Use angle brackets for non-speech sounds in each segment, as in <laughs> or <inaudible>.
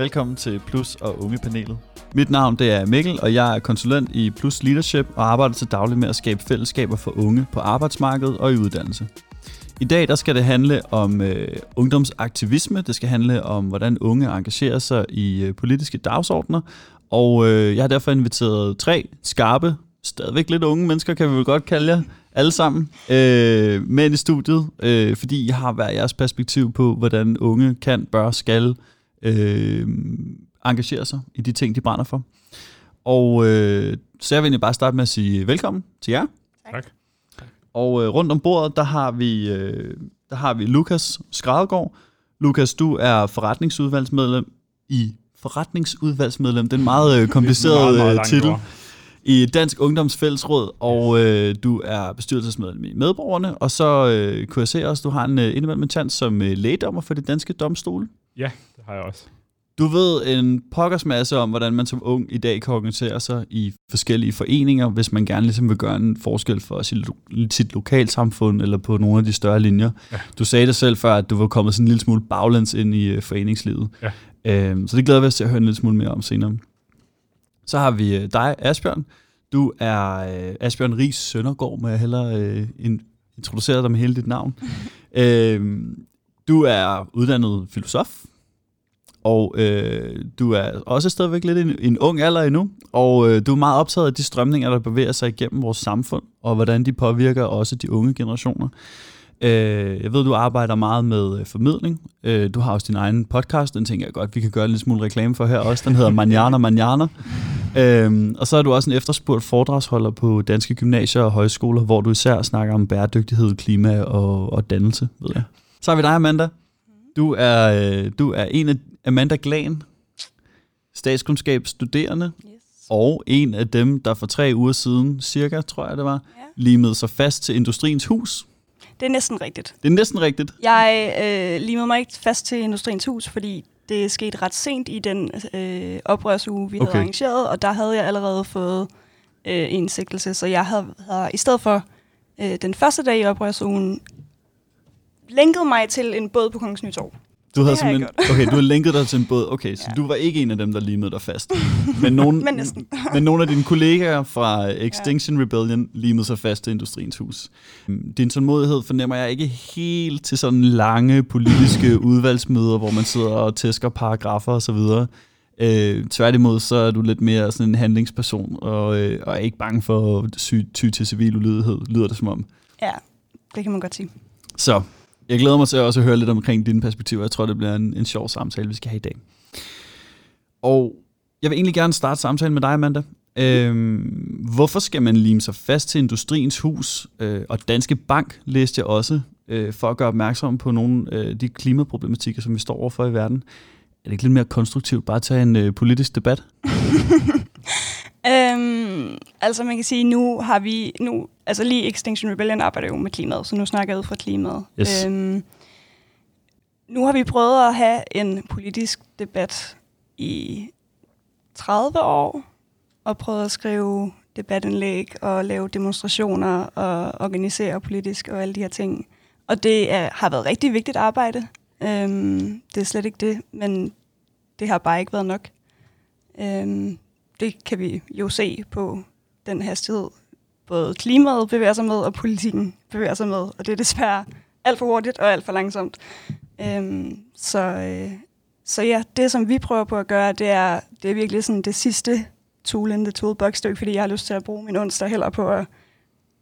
Velkommen til Plus og Unge-panelet. Mit navn det er Mikkel, og jeg er konsulent i Plus Leadership og arbejder til daglig med at skabe fællesskaber for unge på arbejdsmarkedet og i uddannelse. I dag der skal det handle om øh, ungdomsaktivisme. Det skal handle om, hvordan unge engagerer sig i øh, politiske dagsordner. Og øh, jeg har derfor inviteret tre skarpe, stadigvæk lidt unge mennesker, kan vi vel godt kalde jer, alle sammen, øh, med i studiet, øh, fordi I har hver jeres perspektiv på, hvordan unge kan, bør, skal øh, engagere sig i de ting, de brænder for. Og øh, så jeg vil egentlig bare starte med at sige velkommen til jer. Tak. Og øh, rundt om bordet, der har vi, øh, der har vi Lukas Skrædegård. Lukas, du er forretningsudvalgsmedlem i forretningsudvalgsmedlem. Det er en meget øh, kompliceret Meget, meget øh, titel i Dansk Ungdomsfællesråd, og øh, du er bestyrelsesmedlem i Medborgerne, og så øh, kunne jeg se også, du har en øh, indimellem en chance som øh, lægedommer for de danske domstole. Ja, det har jeg også. Du ved en pokkers masse om, hvordan man som ung i dag kan organisere sig i forskellige foreninger, hvis man gerne ligesom vil gøre en forskel for sit, lo- sit lokalsamfund eller på nogle af de større linjer. Ja. Du sagde det selv før, at du var kommet sådan en lille smule baglæns ind i øh, foreningslivet. Ja. Øhm, så det glæder vi os til at høre en lille smule mere om senere. Så har vi øh, dig, Asbjørn. Du er øh, Asbjørn Ries Søndergaard, må jeg hellere øh, in- introducere dig med hele dit navn. <laughs> øhm, du er uddannet filosof, og øh, du er også stadigvæk lidt i en, en ung alder endnu, og øh, du er meget optaget af de strømninger, der bevæger sig igennem vores samfund, og hvordan de påvirker også de unge generationer. Øh, jeg ved, du arbejder meget med øh, formidling. Øh, du har også din egen podcast, den tænker jeg godt, vi kan gøre en lille smule reklame for her også. Den hedder Manjana Manjana. Øhm, og så er du også en efterspurgt foredragsholder på danske gymnasier og højskoler, hvor du især snakker om bæredygtighed, klima og, og dannelse, ved jeg. Så har vi dig, Amanda. Du er, øh, du er en af Amanda Glan, statskundskabsstuderende, Yes. og en af dem, der for tre uger siden, cirka, tror jeg det var, Ja. limede sig fast til Industriens Hus. Det er næsten rigtigt. Det er næsten rigtigt. Jeg øh, limede mig ikke fast til Industriens Hus, fordi det skete ret sent i den øh, oprørsuge, vi okay. Okay. havde arrangeret, og der havde jeg allerede fået øh, en sigtelse, så jeg havde, havde i stedet for øh, den første dag i oprørsugen lænket mig til en båd på Kongens Nytorv. Du havde simpelthen, okay, du har linket dig til en båd. Okay, så Ja. du var ikke en af dem, der limede dig fast. Men, nogen, <laughs> Men næsten. <laughs> men nogle af dine kollegaer fra Extinction Rebellion limede sig fast til Industriens Hus. Din tålmodighed fornemmer jeg ikke helt til sådan lange politiske <laughs> udvalgsmøder, hvor man sidder og tæsker paragrafer osv. Øh, tværtimod så er du lidt mere sådan en handlingsperson, og, øh, og er ikke bange for at sy, ty til civil ulydighed, lyder det som om. Ja, det kan man godt sige. Så jeg glæder mig til at også høre lidt omkring dine perspektiver. Jeg tror, det bliver en, en sjov samtale, vi skal have i dag. Og jeg vil egentlig gerne starte samtalen med dig, Amanda. Øhm, hvorfor skal man lime sig fast til Industriens Hus øh, og Danske Bank, læste jeg også, øh, for at gøre opmærksom på nogle af øh, de klimaproblematikker, som vi står overfor i verden? Er det ikke lidt mere konstruktivt bare at tage en øh, politisk debat? <laughs> Øhm, altså man kan sige, nu har vi, nu, altså lige Extinction Rebellion arbejder jo med klimaet, så nu snakker jeg ud fra klimaet. Yes. Øhm, nu har vi prøvet at have en politisk debat i 30 år, og prøvet at skrive debatindlæg og lave demonstrationer og organisere politisk og alle de her ting. Og det er, har været rigtig vigtigt arbejde. Øhm, det er slet ikke det, men det har bare ikke været nok. Øhm, det kan vi jo se på den hastighed, både klimaet bevæger sig med, og politikken bevæger sig med. Og det er desværre alt for hurtigt og alt for langsomt. Øhm, så, øh, så ja, det som vi prøver på at gøre, det er, det er virkelig sådan det sidste tool in the toolbox. Det er ikke, fordi jeg har lyst til at bruge min onsdag heller på at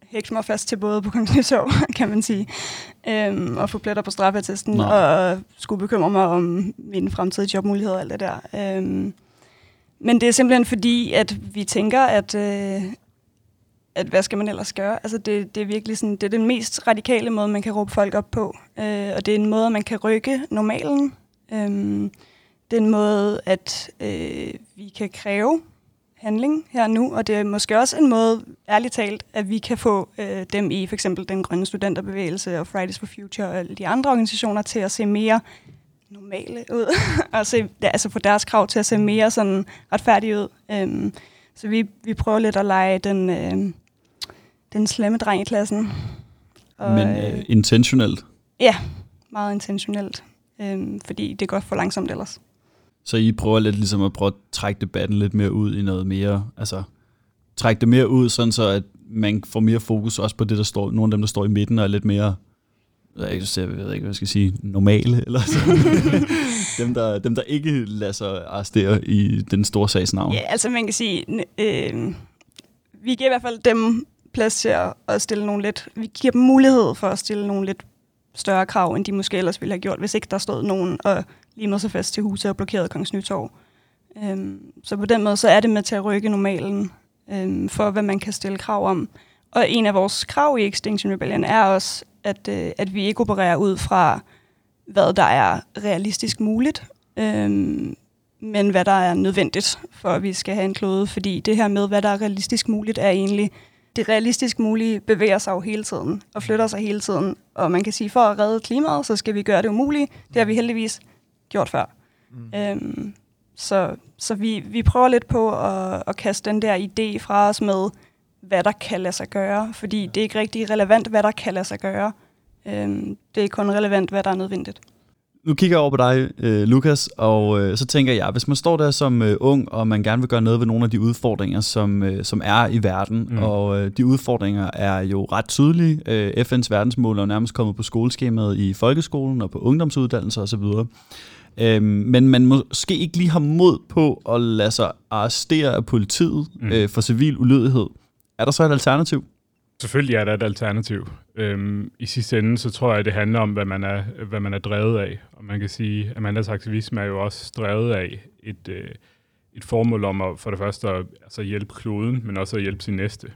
hægte mig fast til både på Kongens Nytorv, <laughs> kan man sige, øhm, og få pletter på straffeattesten, Nå. og skulle bekymre mig om mine fremtidige jobmuligheder og alt det der. Øhm, men det er simpelthen fordi, at vi tænker, at, øh, at hvad skal man ellers gøre? Altså det, det er virkelig sådan, det er den mest radikale måde, man kan råbe folk op på. Øh, og det er en måde, man kan rykke normalen. Øh, det er en måde, at øh, vi kan kræve handling her og nu, og det er måske også en måde, ærligt talt, at vi kan få øh, dem i for eksempel den grønne studenterbevægelse og Fridays for Future og alle de andre organisationer til at se mere normale ud, <laughs> og se, ja, altså få deres krav til at se mere sådan retfærdige ud. Øhm, så vi, vi prøver lidt at lege den, øh, den slemme dreng i klassen. Og, Men øh, intentionelt. Ja, meget intentionelt, øhm, fordi det går for langsomt ellers. Så I prøver lidt ligesom at prøve at trække debatten lidt mere ud i noget mere, altså trække det mere ud, sådan så at man får mere fokus også på det, der står, nogle af dem, der står i midten, og er lidt mere, jeg ikke, jeg ved ikke hvad jeg skal sige, normale, eller sådan. <laughs> dem, der, dem, der ikke lader sig arrestere i den store sags navn. Ja, altså man kan sige, øh, vi giver i hvert fald dem plads til at stille nogle lidt, vi giver dem mulighed for at stille nogle lidt større krav, end de måske ellers ville have gjort, hvis ikke der stod nogen og limede sig fast til huset og blokerede Kongens Nytorv. Øhm, så på den måde, så er det med til at rykke normalen øhm, for, hvad man kan stille krav om. Og en af vores krav i Extinction Rebellion er også, at, øh, at vi ikke opererer ud fra, hvad der er realistisk muligt, øhm, men hvad der er nødvendigt for, at vi skal have en klode. Fordi det her med, hvad der er realistisk muligt, er egentlig det realistisk mulige bevæger sig jo hele tiden og flytter sig hele tiden. Og man kan sige, for at redde klimaet, så skal vi gøre det umulige. Det har vi heldigvis gjort før. Mm. Øhm, så så vi, vi prøver lidt på at, at kaste den der idé fra os med, hvad der kan lade sig gøre. Fordi det er ikke rigtig relevant, hvad der kan lade sig gøre. Øhm, det er kun relevant, hvad der er nødvendigt nu kigger jeg over på dig, øh, Lukas, og øh, så tænker jeg, hvis man står der som øh, ung, og man gerne vil gøre noget ved nogle af de udfordringer, som, øh, som er i verden, mm. og øh, de udfordringer er jo ret tydelige. Øh, FN's verdensmål er jo nærmest kommet på skoleskemaet i folkeskolen og på ungdomsuddannelser osv., Øh, men man måske ikke lige har mod på at lade sig arrestere af politiet mm. øh, for civil ulydighed. Er der så et alternativ? Selvfølgelig er der et alternativ. Øhm, I sidste ende, så tror jeg, det handler om, hvad man er, hvad man er drevet af. Og man kan sige, at Amandas aktivisme er jo også drevet af et, øh, et formål om at for det første at altså hjælpe kloden, men også at hjælpe sin næste.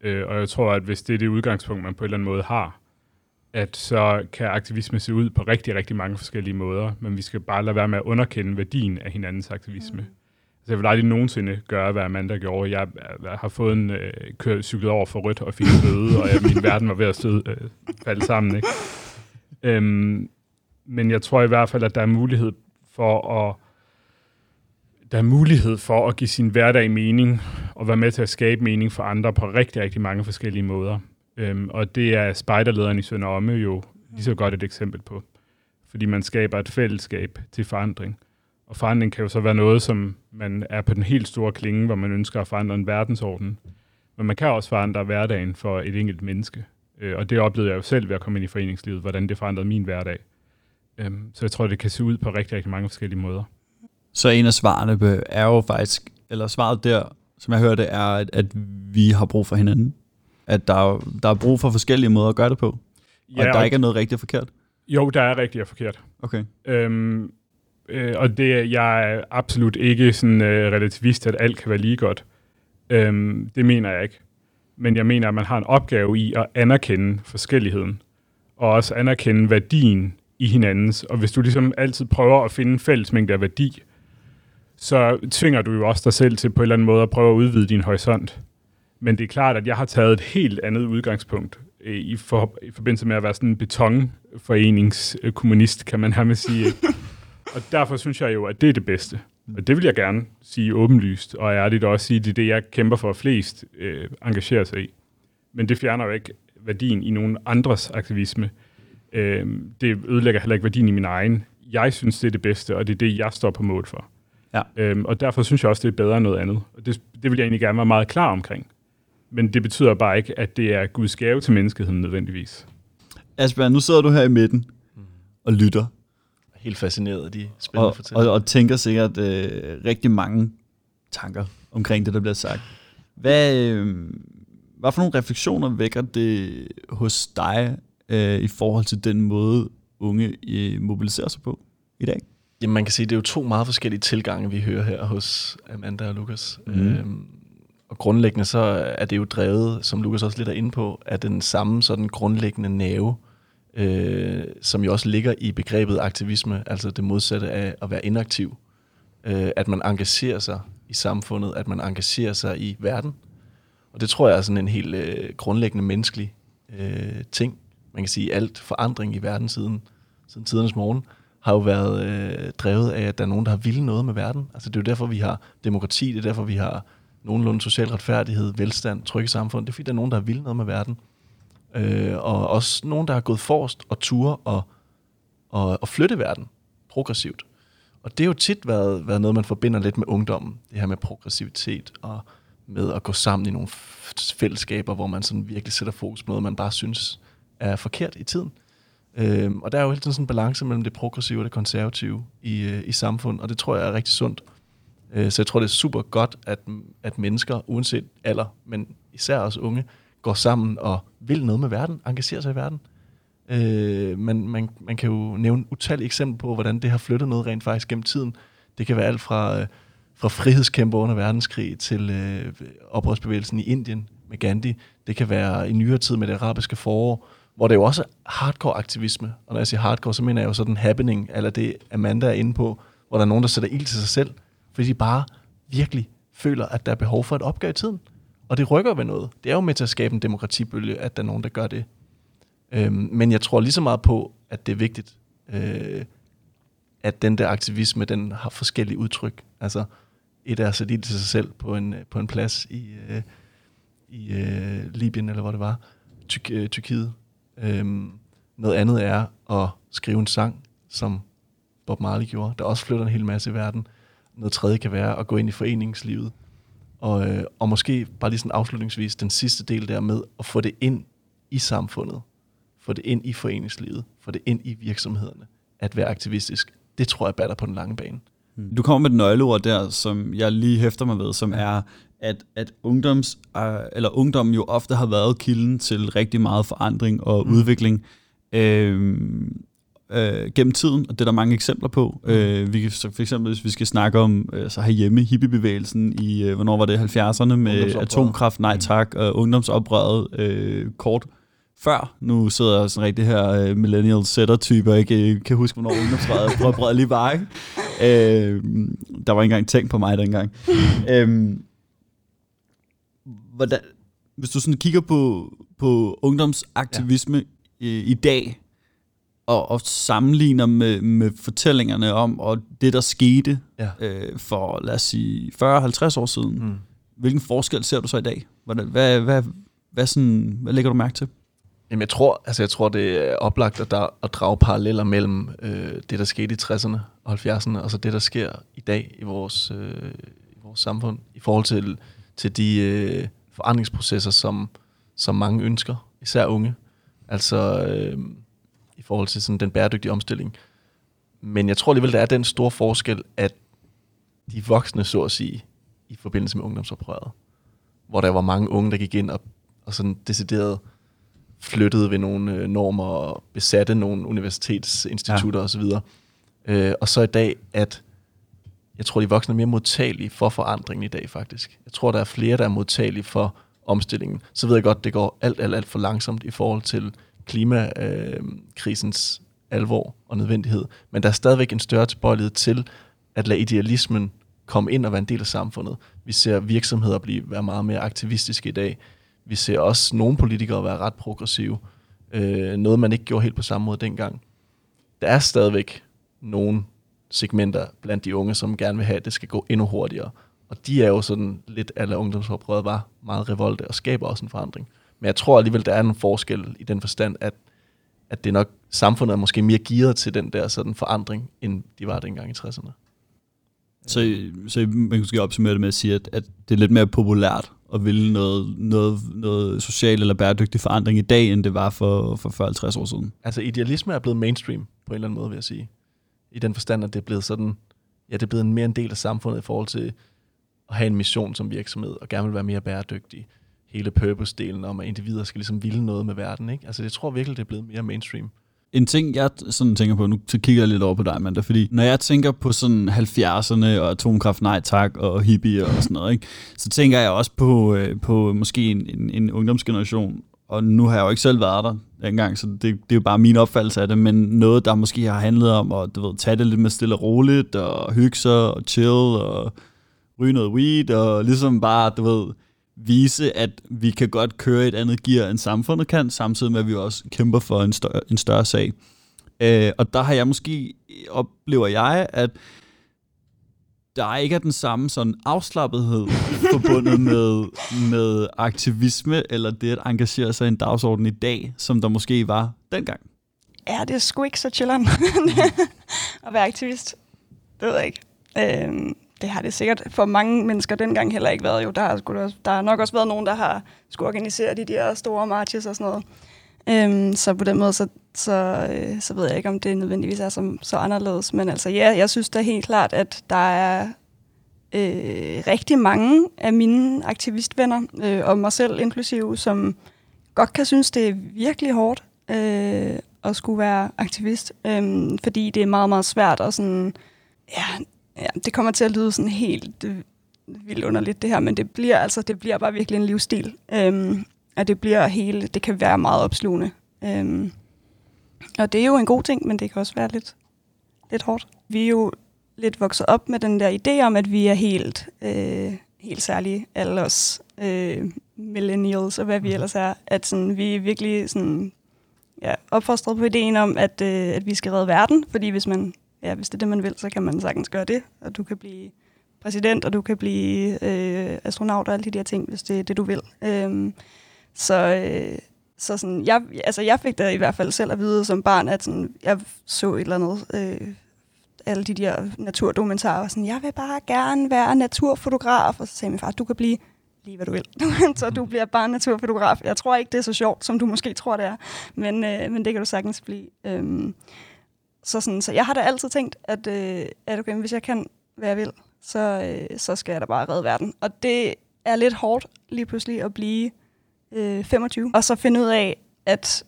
Øh, og jeg tror, at hvis det er det udgangspunkt, man på en eller anden måde har, at så kan aktivisme se ud på rigtig, rigtig mange forskellige måder, men vi skal bare lade være med at underkende værdien af hinandens aktivisme. Mm. Jeg vil aldrig nogensinde gøre, hvad Amanda gjorde. Jeg, jeg har fået en øh, kør, cyklet over for rødt og fik en bøde, og jeg, min verden var ved at støde, øh, falde sammen. Ikke? Øhm, men jeg tror i hvert fald, at der er mulighed for at der er mulighed for at give sin hverdag mening, og være med til at skabe mening for andre på rigtig, rigtig mange forskellige måder. Øhm, og det er spejderlederen i Sønder Omme jo lige så godt et eksempel på. Fordi man skaber et fællesskab til forandring. Og forandring kan jo så være noget, som man er på den helt store klinge, hvor man ønsker at forandre en verdensorden. Men man kan også forandre hverdagen for et enkelt menneske. Øh, og det oplevede jeg jo selv ved at komme ind i foreningslivet, hvordan det forandrede min hverdag. Øhm, så jeg tror, det kan se ud på rigtig, rigtig mange forskellige måder. Så en af svarene er jo faktisk, eller svaret der, som jeg hørte, er, at, at vi har brug for hinanden. At der, er, der er brug for forskellige måder at gøre det på. Ja, og at der og ikke er noget rigtigt og forkert. Jo, der er rigtigt og forkert. Okay. Øhm, øh, og det, jeg er absolut ikke sådan øh, relativist, at alt kan være lige godt. Øhm, det mener jeg ikke. Men jeg mener, at man har en opgave i at anerkende forskelligheden, og også anerkende værdien i hinandens. Og hvis du ligesom altid prøver at finde en fællesmængde af værdi, så tvinger du jo også dig selv til på en eller anden måde at prøve at udvide din horisont. Men det er klart, at jeg har taget et helt andet udgangspunkt øh, i, for, i forbindelse med at være sådan en betonforeningskommunist, kan man have sige. <laughs> Og derfor synes jeg jo, at det er det bedste. Og det vil jeg gerne sige åbenlyst og ærligt også sige, at det er det, jeg kæmper for flest øh, engagerer sig i. Men det fjerner jo ikke værdien i nogen andres aktivisme. Øh, det ødelægger heller ikke værdien i min egen. Jeg synes, det er det bedste, og det er det, jeg står på mål for. Ja. Øhm, og derfor synes jeg også, det er bedre end noget andet. Og det, det vil jeg egentlig gerne være meget klar omkring. Men det betyder bare ikke, at det er Guds gave til menneskeheden nødvendigvis. Asbjørn, nu sidder du her i midten og lytter helt fascineret af de spændende og, fortællinger. Og, og tænker sikkert øh, rigtig mange tanker omkring det, der bliver sagt. Hvad, øh, hvad for nogle refleksioner vækker det hos dig øh, i forhold til den måde, unge øh, mobiliserer sig på i dag? Jamen man kan sige, det er jo to meget forskellige tilgange, vi hører her hos Amanda og Lukas. Mm. Øhm, og grundlæggende så er det jo drevet, som Lukas også lidt er inde på, af den samme sådan grundlæggende nerve, øh, som jo også ligger i begrebet aktivisme, altså det modsatte af at være inaktiv. Øh, at man engagerer sig i samfundet, at man engagerer sig i verden. Og det tror jeg er sådan en helt øh, grundlæggende menneskelig øh, ting. Man kan sige, at alt forandring i verden siden, siden tidernes morgen har jo været øh, drevet af, at der er nogen, der har ville noget med verden. Altså det er jo derfor, vi har demokrati, det er derfor, vi har nogenlunde social retfærdighed, velstand, trygge samfund. Det er fordi, der er nogen, der har ville noget med verden. Øh, og også nogen, der har gået forrest og ture og, og, og flytte verden progressivt. Og det har jo tit været, været noget, man forbinder lidt med ungdommen. Det her med progressivitet og med at gå sammen i nogle fællesskaber, hvor man sådan virkelig sætter fokus på noget, man bare synes er forkert i tiden. Øhm, og der er jo hele tiden sådan en balance mellem det progressive og det konservative i, øh, i samfundet, og det tror jeg er rigtig sundt. Øh, så jeg tror, det er super godt, at, at mennesker, uanset alder, men især også unge, går sammen og vil noget med verden, engagerer sig i verden. Øh, man, man, man kan jo nævne utallige eksempler på, hvordan det har flyttet noget rent faktisk gennem tiden. Det kan være alt fra, øh, fra frihedskæmper under verdenskrig til øh, oprørsbevægelsen i Indien med Gandhi. Det kan være i nyere tid med det arabiske forår, hvor det jo også er hardcore aktivisme. Og når jeg siger hardcore, så mener jeg jo sådan happening, eller det Amanda er inde på, hvor der er nogen, der sætter ild til sig selv, fordi de bare virkelig føler, at der er behov for et opgør i tiden. Og det rykker ved noget. Det er jo med til at skabe en demokratibølge, at der er nogen, der gør det. Øhm, men jeg tror lige så meget på, at det er vigtigt, øh, at den der aktivisme, den har forskellige udtryk. Altså, et er at sætte ild til sig selv på en, på en plads i, øh, i øh, Libyen, eller hvor det var, Ty- øh, Tyrkiet. Øhm, noget andet er at skrive en sang, som Bob Marley gjorde, der også flytter en hel masse i verden. Noget tredje kan være at gå ind i foreningslivet. Og, øh, og måske bare lige sådan afslutningsvis, den sidste del der med at få det ind i samfundet, få det ind i foreningslivet, få det ind i virksomhederne, at være aktivistisk. Det tror jeg batter på den lange bane. Hmm. Du kommer med et nøgleord der, som jeg lige hæfter mig ved, som er, at, at ungdoms, øh, eller ungdommen jo ofte har været kilden til rigtig meget forandring og mm. udvikling. Øh, øh, gennem tiden, og det er der mange eksempler på. Mm. Øh, vi kan, så for eksempel, hvis vi skal snakke om øh, så herhjemme, hippiebevægelsen i, øh, hvornår var det, 70'erne med atomkraft, nej mm. tak, og ungdomsoprøret øh, kort før. Nu sidder jeg sådan rigtig her øh, millennial setter-typer, ikke kan huske, hvornår ungdomsoprøret lige var. Ikke? Øh, der var ikke engang tænkt på mig dengang. øh, hvordan, hvis du sådan kigger på, på ungdomsaktivisme ja. i, i dag, og, og sammenligner med, med fortællingerne om, og det, der skete ja. øh, for, lad os sige, 40-50 år siden. Mm. Hvilken forskel ser du så i dag? Hvad, hvad, hvad, hvad, sådan, hvad lægger du mærke til? Jamen, jeg tror, altså, jeg tror det er oplagt at, der, at drage paralleller mellem øh, det, der skete i 60'erne og 70'erne, og så det, der sker i dag i vores, øh, i vores samfund, i forhold til, til de øh, forandringsprocesser, som, som mange ønsker, især unge. Altså, øh, i forhold til sådan den bæredygtige omstilling. Men jeg tror alligevel, der er den store forskel, at de voksne, så at sige, i forbindelse med ungdomsoprøret, hvor der var mange unge, der gik ind og, og sådan decideret flyttede ved nogle øh, normer og besatte nogle universitetsinstitutter ja. osv. Øh, og så i dag, at jeg tror, de voksne er mere modtagelige for forandringen i dag faktisk. Jeg tror, der er flere, der er modtagelige for omstillingen. Så ved jeg godt, det går alt, alt, alt for langsomt i forhold til klimakrisens alvor og nødvendighed. Men der er stadigvæk en større tilbøjelighed til at lade idealismen komme ind og være en del af samfundet. Vi ser virksomheder blive være meget mere aktivistiske i dag. Vi ser også nogle politikere være ret progressive. Øh, noget, man ikke gjorde helt på samme måde dengang. Der er stadigvæk nogle segmenter blandt de unge, som gerne vil have, at det skal gå endnu hurtigere. Og de er jo sådan lidt, alle ungdomsoprøret var meget revolte og skaber også en forandring. Men jeg tror alligevel, der er en forskel i den forstand, at, at det nok samfundet er måske mere gearet til den der sådan forandring, end de var dengang i 60'erne. Så, så man kan måske opsummere det med at sige, at, at det er lidt mere populært at ville noget, noget, noget social eller bæredygtig forandring i dag, end det var for, for 40-50 år siden. Altså idealisme er blevet mainstream på en eller anden måde, vil jeg sige. I den forstand, at det er blevet sådan, ja, det er blevet en mere en del af samfundet i forhold til at have en mission som virksomhed, og gerne vil være mere bæredygtig hele purpose-delen om, at individer skal ligesom ville noget med verden. Ikke? Altså, jeg tror virkelig, det er blevet mere mainstream. En ting, jeg sådan tænker på, nu så kigger jeg lidt over på dig, Amanda, fordi når jeg tænker på sådan 70'erne og atomkraft, nej tak, og hippie og sådan noget, ikke, så tænker jeg også på, øh, på måske en, en, en ungdomsgeneration, og nu har jeg jo ikke selv været der dengang, så det, det er jo bare min opfattelse af det, men noget, der måske har handlet om at du ved, tage det lidt med stille og roligt, og hygge sig, og chill, og ryge noget weed, og ligesom bare, du ved, vise, at vi kan godt køre et andet gear, end samfundet kan, samtidig med, at vi også kæmper for en større, en større sag. Øh, og der har jeg måske, oplever jeg, at der ikke er den samme sådan afslappethed <laughs> forbundet med, med aktivisme, eller det at engagere sig i en dagsorden i dag, som der måske var dengang. Ja, det er sgu ikke så chilleren <laughs> at være aktivist. det ved jeg ikke. Øhm, det har det sikkert for mange mennesker dengang heller ikke været. Jo, der, har, sgu der har nok også været nogen, der har skulle organisere de der store marches og sådan noget. Øhm, så på den måde, så, så, øh, så ved jeg ikke, om det nødvendigvis er så, så anderledes. Men altså, ja, jeg synes da helt klart, at der er øh, rigtig mange af mine aktivistvenner, øh, og mig selv inklusive, som godt kan synes, det er virkelig hårdt øh, at skulle være aktivist. Øh, fordi det er meget, meget svært og sådan... Ja, ja, det kommer til at lyde sådan helt øh, vildt underligt det her, men det bliver altså det bliver bare virkelig en livsstil. Øhm, og det bliver hele, det kan være meget opslugende. Øhm, og det er jo en god ting, men det kan også være lidt, lidt hårdt. Vi er jo lidt vokset op med den der idé om, at vi er helt, øh, helt særlige, alle os øh, millennials og hvad vi ellers er. At sådan, vi er virkelig sådan, ja, opfostret på ideen om, at, øh, at vi skal redde verden, fordi hvis man ja, hvis det er det, man vil, så kan man sagtens gøre det, og du kan blive præsident, og du kan blive øh, astronaut og alle de der ting, hvis det er det, du vil. Øhm, så øh, så sådan, jeg, altså jeg fik da i hvert fald selv at vide som barn, at sådan, jeg så et eller andet, øh, alle de der naturdokumentarer, og sådan, jeg vil bare gerne være naturfotograf, og så sagde min far, du kan blive lige hvad du vil. <laughs> så du bliver bare naturfotograf. Jeg tror ikke, det er så sjovt, som du måske tror, det er, men, øh, men det kan du sagtens blive. Øhm, så, sådan, så jeg har da altid tænkt, at, øh, at okay, hvis jeg kan, hvad jeg vil, så, øh, så skal jeg da bare redde verden. Og det er lidt hårdt lige pludselig at blive øh, 25, og så finde ud af, at,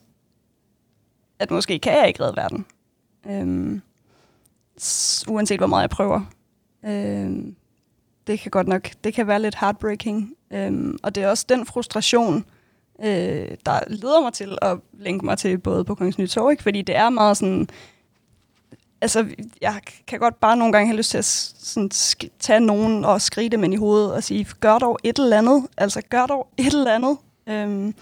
at måske kan jeg ikke redde verden. Øhm, uanset hvor meget jeg prøver. Øhm, det kan godt nok, det kan være lidt heartbreaking. Øhm, og det er også den frustration, øh, der leder mig til at linke mig til både på Kongens Nytorv, ikke? fordi det er meget sådan, altså, jeg kan godt bare nogle gange have lyst til at sådan, tage nogen og skrige dem ind i hovedet og sige, gør dog et eller andet. Altså, gør dog et eller andet. Øhm,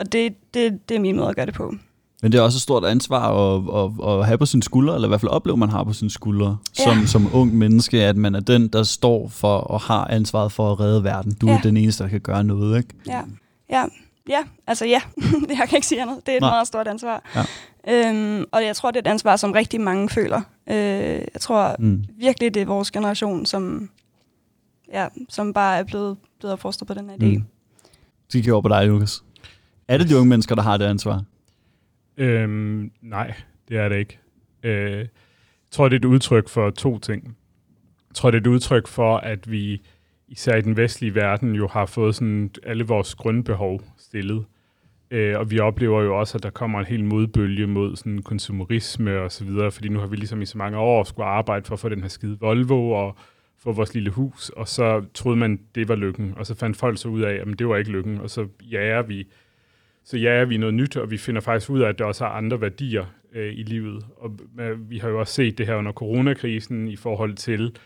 og det, det, det er min måde at gøre det på. Men det er også et stort ansvar at, at, at have på sine skuldre, eller i hvert fald opleve, man har på sine skuldre, Ja. som, som ung menneske, at man er den, der står for og har ansvaret for at redde verden. Du ja. Er den eneste, der kan gøre noget, ikke? Ja, ja, ja altså ja, <laughs> jeg kan ikke sige andet. Det er et. Nej. meget stort ansvar. Ja. Øhm, og jeg tror, det er et ansvar, som rigtig mange føler. Øh, jeg tror Mm. virkelig, det er vores generation, som, ja, som bare er blevet, blevet opfostret på den her idé. Mm. Så kigger over på dig, Lukas. Er det de unge mennesker, der har det ansvar? Øhm, nej, det er det ikke. Øh, jeg tror, det er et udtryk for to ting. Jeg tror, det er et udtryk for, at vi især i den vestlige verden jo har fået sådan alle vores grundbehov stillet. Øh, og vi oplever jo også, at der kommer en hel modbølge mod sådan konsumerisme og så videre, fordi nu har vi ligesom i så mange år skulle arbejde for at få den her skide Volvo og få vores lille hus, og så troede man, det var lykken, og så fandt folk så ud af, at det var ikke lykken, og så jager vi så jager vi noget nyt, og vi finder faktisk ud af, at der også er andre værdier øh, i livet. Og øh, vi har jo også set det her under coronakrisen i forhold til,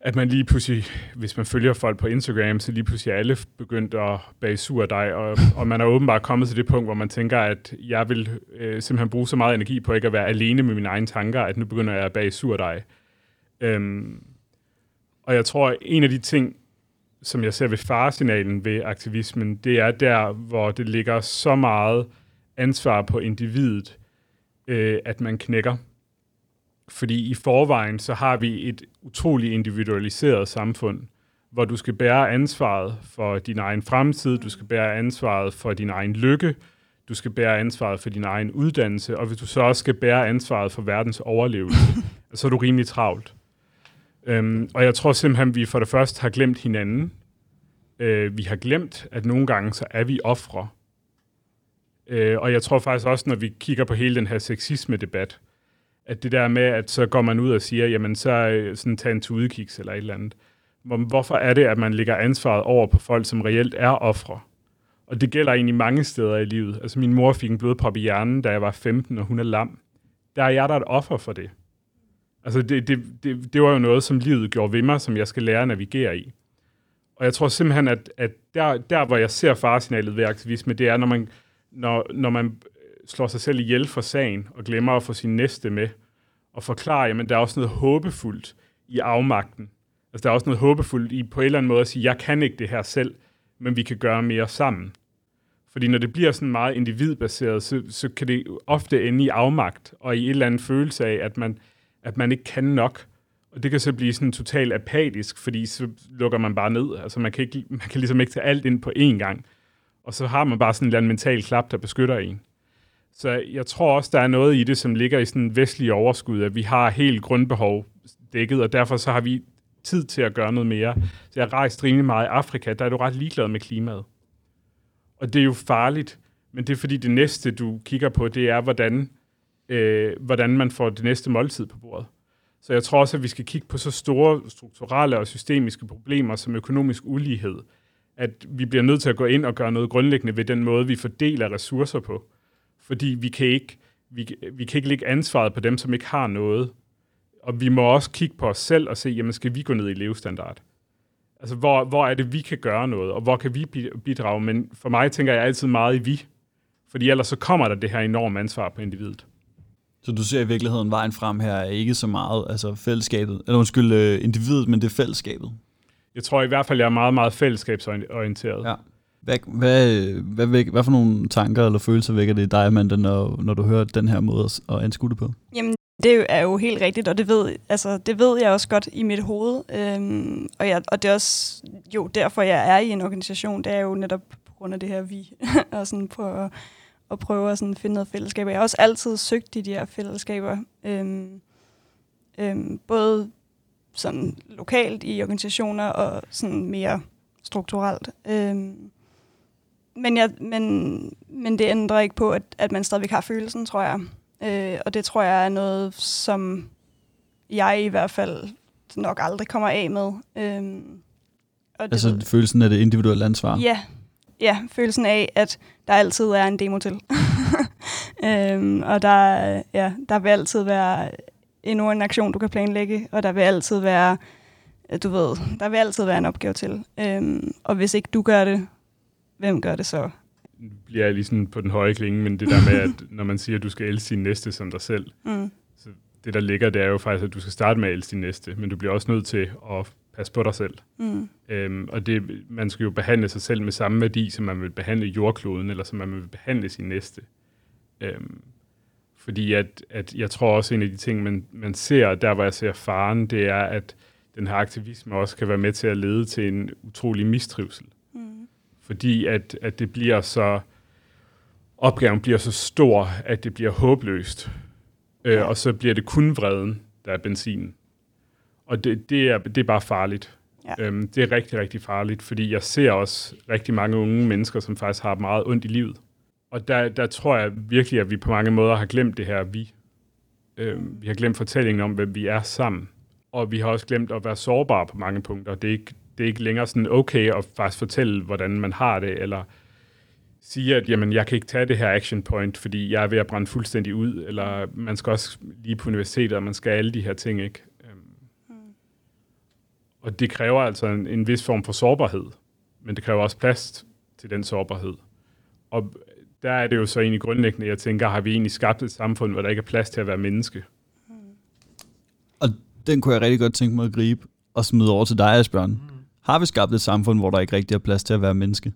at man lige pludselig, hvis man følger folk på Instagram, så lige pludselig er alle begyndt at bage surdej, og, og man er åbenbart kommet til det punkt, hvor man tænker, at jeg vil øh, simpelthen bruge så meget energi på ikke at være alene med mine egne tanker, at nu begynder jeg at bage surdej. Øhm, og jeg tror, at en af de ting, som jeg ser ved faresignalen ved aktivismen, det er der, hvor det ligger så meget ansvar på individet, øh, at man knækker. Fordi i forvejen, så har vi et utroligt individualiseret samfund, hvor du skal bære ansvaret for din egen fremtid, du skal bære ansvaret for din egen lykke, du skal bære ansvaret for din egen uddannelse, og hvis du så også skal bære ansvaret for verdens overlevelse, <laughs> så er du rimelig travlt. Øhm, og jeg tror simpelthen, vi for det første har glemt hinanden. Øh, vi har glemt, at nogle gange så er vi ofre. Øh, og jeg tror faktisk også, når vi kigger på hele den her sexisme-debat, at det der med, at så går man ud og siger, jamen så øh, sådan tag en tudekiks eller et eller andet. Hvorfor er det, at man lægger ansvaret over på folk, som reelt er ofre? Og det gælder egentlig mange steder i livet. Altså min mor fik en blodprop i hjernen, da jeg var 15, og hun er lam. Der er jeg der et offer for det. Altså det, det, det, det var jo noget, som livet gjorde ved mig, som jeg skal lære at navigere i. Og jeg tror simpelthen, at, at der, der, hvor jeg ser faresignalet ved aktivisme, det er, når man, når, når man slår sig selv ihjel for sagen, og glemmer at få sin næste med, og forklare, at der er også noget håbefuldt i afmagten. Altså der er også noget håbefuldt i på en eller anden måde at sige, jeg kan ikke det her selv, men vi kan gøre mere sammen. Fordi når det bliver sådan meget individbaseret, så, så kan det ofte ende i afmagt, og i et eller andet følelse af, at man, at man ikke kan nok. Og det kan så blive sådan totalt apatisk, fordi så lukker man bare ned. Altså man kan, ikke, man kan ligesom ikke tage alt ind på én gang. Og så har man bare sådan en eller anden mental klap, der beskytter en. Så jeg tror også, der er noget i det, som ligger i sådan en vestlig overskud, at vi har helt grundbehov dækket, og derfor så har vi tid til at gøre noget mere. Så jeg har rejst rimelig meget i Afrika, der er du ret ligeglad med klimaet. Og det er jo farligt, men det er fordi det næste, du kigger på, det er, hvordan, øh, hvordan man får det næste måltid på bordet. Så jeg tror også, at vi skal kigge på så store strukturelle og systemiske problemer som økonomisk ulighed, at vi bliver nødt til at gå ind og gøre noget grundlæggende ved den måde, vi fordeler ressourcer på. Fordi vi kan ikke, vi, vi kan ikke lægge ansvaret på dem, som ikke har noget. Og vi må også kigge på os selv og se, jamen skal vi gå ned i levestandard? Altså, hvor, hvor er det, vi kan gøre noget, og hvor kan vi bidrage? Men for mig tænker jeg altid meget i vi. Fordi ellers så kommer der det her enorme ansvar på individet. Så du ser i virkeligheden vejen frem her er ikke så meget altså fællesskabet, eller undskyld, øh, individet, men det er fællesskabet? Jeg tror i hvert fald, jeg er meget, meget fællesskabsorienteret. Ja. Hvad, hvad, hvad, hvad, hvad for nogle tanker eller følelser vækker det i dig, Amanda, når, når du hører den her måde at anskue det på? Jamen, det er jo helt rigtigt, og det ved, altså, det ved jeg også godt i mit hoved. Øhm, og, jeg, og det er også jo derfor, jeg er i en organisation. Det er jo netop på grund af det her vi, og <laughs> sådan på at, at prøve at sådan finde noget fællesskab. Jeg har også altid søgt i de her fællesskaber. Øhm, øhm, både sådan lokalt i organisationer og sådan mere strukturelt. Øhm, men, jeg, men, men det ændrer ikke på, at, at man stadigvæk har følelsen, tror jeg. Øh, og det tror jeg er noget, som jeg i hvert fald nok aldrig kommer af med. Øhm, og det altså følelsen af det individuelle ansvar? Ja, ja, følelsen af, at der altid er en demo til. <laughs> øhm, og der, ja, der vil altid være endnu en aktion, du kan planlægge, og der vil altid være, du ved, der vil altid være en opgave til. Øhm, og hvis ikke du gør det, hvem gør det så? bliver jeg lige sådan på den høje klinge, men det der med, at når man siger, at du skal elske sin næste som dig selv, mm. så det der ligger, det er jo faktisk, at du skal starte med at elske din næste, men du bliver også nødt til at passe på dig selv. Mm. Øhm, og det, man skal jo behandle sig selv med samme værdi, som man vil behandle jordkloden, eller som man vil behandle sin næste. Øhm, fordi at, at jeg tror også, en af de ting, man, man ser, der hvor jeg ser faren, det er, at den her aktivisme også kan være med til at lede til en utrolig mistrivsel. Fordi at, at det bliver så opgaven bliver så stor, at det bliver håbløst. Øh, og så bliver det kun vreden, der er benzin. Og det, det, er, det er bare farligt. Ja. Øhm, det er rigtig, rigtig farligt, fordi jeg ser også rigtig mange unge mennesker, som faktisk har meget ondt i livet. Og der, der tror jeg virkelig, at vi på mange måder har glemt det her vi. Øhm, vi har glemt fortællingen om, hvem vi er sammen. Og vi har også glemt at være sårbare på mange punkter. Det er ikke, det er ikke længere sådan okay at faktisk fortælle, hvordan man har det, eller sige, at jamen, jeg kan ikke tage det her action point, fordi jeg er ved at brænde fuldstændig ud, eller man skal også lige på universitetet, og man skal alle de her ting, ikke? Mm. Og det kræver altså en, en vis form for sårbarhed, men det kræver også plads til den sårbarhed. Og der er det jo så egentlig grundlæggende, jeg tænker, har vi egentlig skabt et samfund, hvor der ikke er plads til at være menneske? Mm. Og den kunne jeg rigtig godt tænke mig at gribe og smide over til dig, Asbjørn. Mm. Har vi skabt et samfund, hvor der ikke rigtig er plads til at være menneske?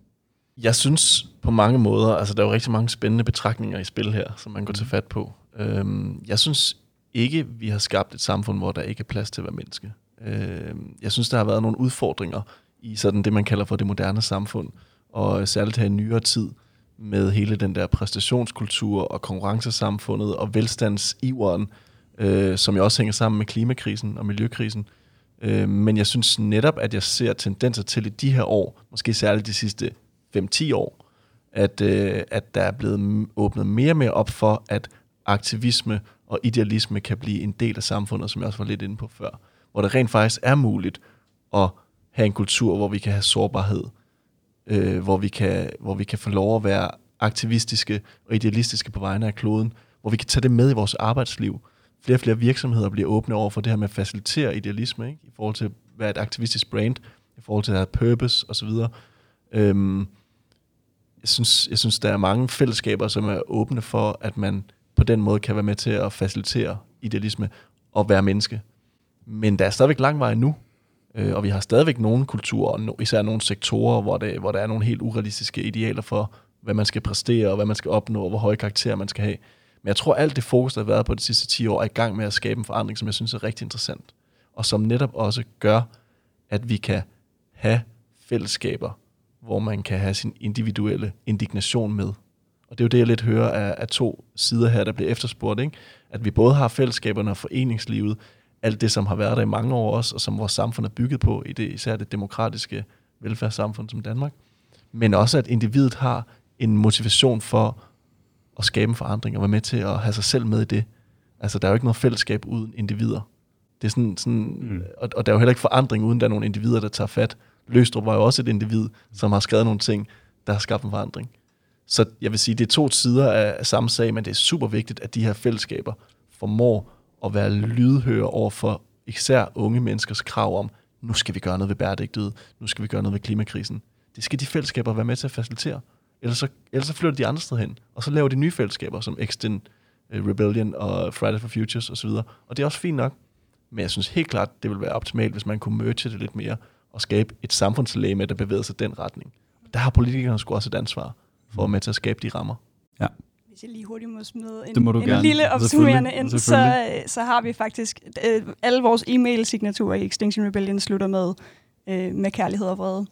Jeg synes på mange måder, altså der er jo rigtig mange spændende betragtninger i spil her, som man kan tage fat på. Øhm, jeg synes ikke, vi har skabt et samfund, hvor der ikke er plads til at være menneske. Øhm, jeg synes, der har været nogle udfordringer i sådan det, man kalder for det moderne samfund, og særligt her i nyere tid, med hele den der præstationskultur og konkurrencesamfundet og velstandsiveren, øh, som jo også hænger sammen med klimakrisen og miljøkrisen. Øh, Øh, men jeg synes netop, at jeg ser tendenser til i de her år, måske særligt de sidste 5-10 år, at, øh, at der er blevet åbnet mere og mere op for, at aktivisme og idealisme kan blive en del af samfundet, som jeg også var lidt inde på før. Hvor det rent faktisk er muligt at have en kultur, hvor vi kan have sårbarhed, øh, hvor, vi kan, hvor vi kan få lov at være aktivistiske og idealistiske på vegne af kloden, hvor vi kan tage det med i vores arbejdsliv. Flere og flere virksomheder bliver åbne over for det her med at facilitere idealisme, ikke? i forhold til at være et aktivistisk brand, i forhold til at have purpose osv. Øhm, jeg synes, jeg synes, der er mange fællesskaber, som er åbne for, at man på den måde kan være med til at facilitere idealisme og være menneske. Men der er stadigvæk lang vej nu, øh, og vi har stadigvæk nogle kulturer, især nogle sektorer, hvor, det, hvor der er nogle helt urealistiske idealer for, hvad man skal præstere, og hvad man skal opnå, og hvor høje karakterer man skal have. Men jeg tror, alt det fokus, der har været på de sidste 10 år, er i gang med at skabe en forandring, som jeg synes er rigtig interessant. og som netop også gør, at vi kan have fællesskaber, hvor man kan have sin individuelle indignation med. Og det er jo det, jeg lidt hører af, af to sider her, der bliver efterspurgt. Ikke? At vi både har fællesskaberne og foreningslivet, alt det, som har været der i mange år også, og som vores samfund er bygget på, i det, især det demokratiske velfærdssamfund som Danmark. Men også, at individet har en motivation for at skabe en forandring og være med til at have sig selv med i det. Altså, der er jo ikke noget fællesskab uden individer. Det er sådan, sådan mm. og, og der er jo heller ikke forandring, uden der er nogle individer, der tager fat. Løstrup var jo også et individ, som har skrevet nogle ting, der har skabt en forandring. Så jeg vil sige, det er to sider af, samme sag, men det er super vigtigt, at de her fællesskaber formår at være lydhøre over for især unge menneskers krav om, nu skal vi gøre noget ved bæredygtighed, nu skal vi gøre noget ved klimakrisen. Det skal de fællesskaber være med til at facilitere. Ellers så, ellers så flytter de andre steder hen, og så laver de nye fællesskaber, som Extend uh, Rebellion og Friday for Futures osv. Og det er også fint nok, men jeg synes helt klart, det vil være optimalt, hvis man kunne merge det lidt mere, og skabe et samfundslæge, der bevæger sig den retning. Der har politikerne sgu også et ansvar for at med til at skabe de rammer. Ja. Hvis jeg lige hurtigt må smide en, må en gerne. lille opsummerende ind, så, øh, så har vi faktisk øh, alle vores e-mail-signaturer i Extinction Rebellion slutter med, øh, med kærlighed og vrede.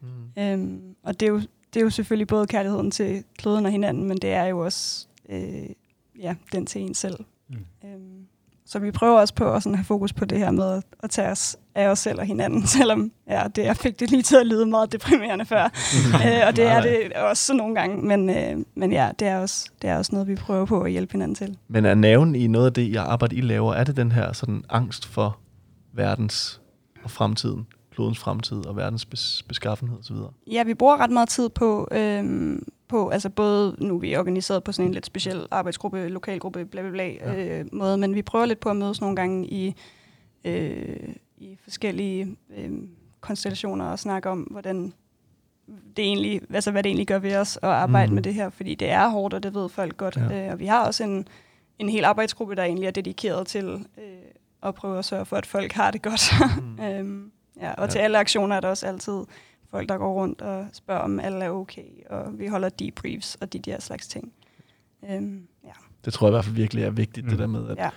Mm. Øhm, og det er, jo, det er jo selvfølgelig både kærligheden til kloden og hinanden, men det er jo også øh, ja, den til en selv. Mm. Øhm, så vi prøver også på at sådan have fokus på det her med at, at tage os af os selv og hinanden, <laughs> selvom ja, det, jeg fik det lige til at lyde meget deprimerende før. <laughs> øh, og det er det også nogle gange, men, øh, men ja, det er, også, det er også noget, vi prøver på at hjælpe hinanden til. Men er naven i noget af det, jeg arbejder I laver, er det den her sådan angst for verdens og fremtiden, klodens fremtid og verdens bes- beskaffenhed osv.? Ja, vi bruger ret meget tid på, øhm, på altså både nu er vi organiseret på sådan en lidt speciel arbejdsgruppe, lokalgruppe, bla bla bla Ja. øh, måde, men vi prøver lidt på at mødes nogle gange i, øh, i forskellige øh, konstellationer og snakke om, hvordan det egentlig, altså hvad det egentlig gør ved os at arbejde mm. med det her, fordi det er hårdt, og det ved folk godt. Ja. Øh, og vi har også en, en hel arbejdsgruppe, der egentlig er dedikeret til øh, at prøve at sørge for, at folk har det godt. Mm. <laughs> øhm, ja, og Ja. ja. til alle aktioner er der også altid folk, der går rundt og spørger, om alle er okay, og vi holder debriefs og de der slags ting. Øhm, ja. Det tror jeg i hvert fald virkelig er vigtigt, mm. det der med, at Ja.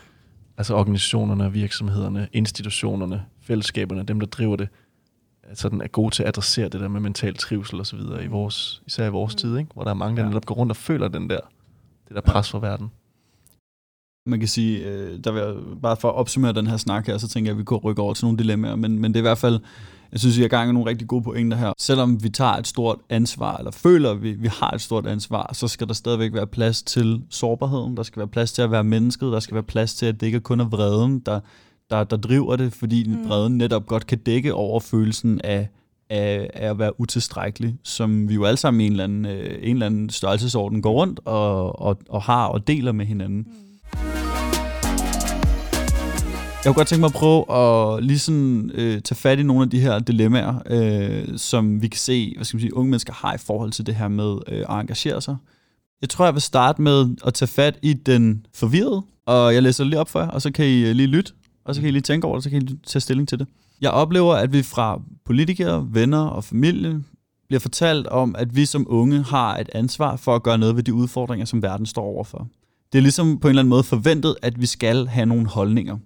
altså organisationerne, virksomhederne, institutionerne, fællesskaberne, dem der driver det, sådan er gode til at adressere det der med mental trivsel og så videre i vores, især i vores Mm. tid, ikke? hvor der er mange, der Ja. netop går rundt og føler den der, det der pres for verden. Man kan sige, øh, der vil jeg, bare for at opsummere den her snak her, så tænker jeg, at vi kunne rykke over til nogle dilemmaer, men, men det er i hvert fald, jeg synes, vi er i gang med nogle rigtig gode pointer her. Selvom vi tager et stort ansvar, eller føler, at vi, vi har et stort ansvar, så skal der stadigvæk være plads til sårbarheden, der skal være plads til at være mennesket, der skal være plads til, at det ikke kun er vreden, der, der, der driver det, fordi mm. Mm. vreden netop godt kan dække over følelsen af, af, af at være utilstrækkelig, som vi jo alle sammen i en eller anden, øh, en eller anden størrelsesorden går rundt og, og, og har og deler med hinanden. Mm. Jeg kunne godt tænke mig at prøve at lige sådan, øh, tage fat i nogle af de her dilemmaer, øh, som vi kan se, hvad skal man sige, unge mennesker har i forhold til det her med øh, at engagere sig. Jeg tror, jeg vil starte med at tage fat i den forvirrede, og jeg læser lige op for jer, og så kan I øh, lige lytte, og så kan I lige tænke over det, så kan I tage stilling til det. Jeg oplever, at vi fra politikere, venner og familie bliver fortalt om, at vi som unge har et ansvar for at gøre noget ved de udfordringer, som verden står overfor. Det er ligesom på en eller anden måde forventet, at vi skal have nogle holdninger.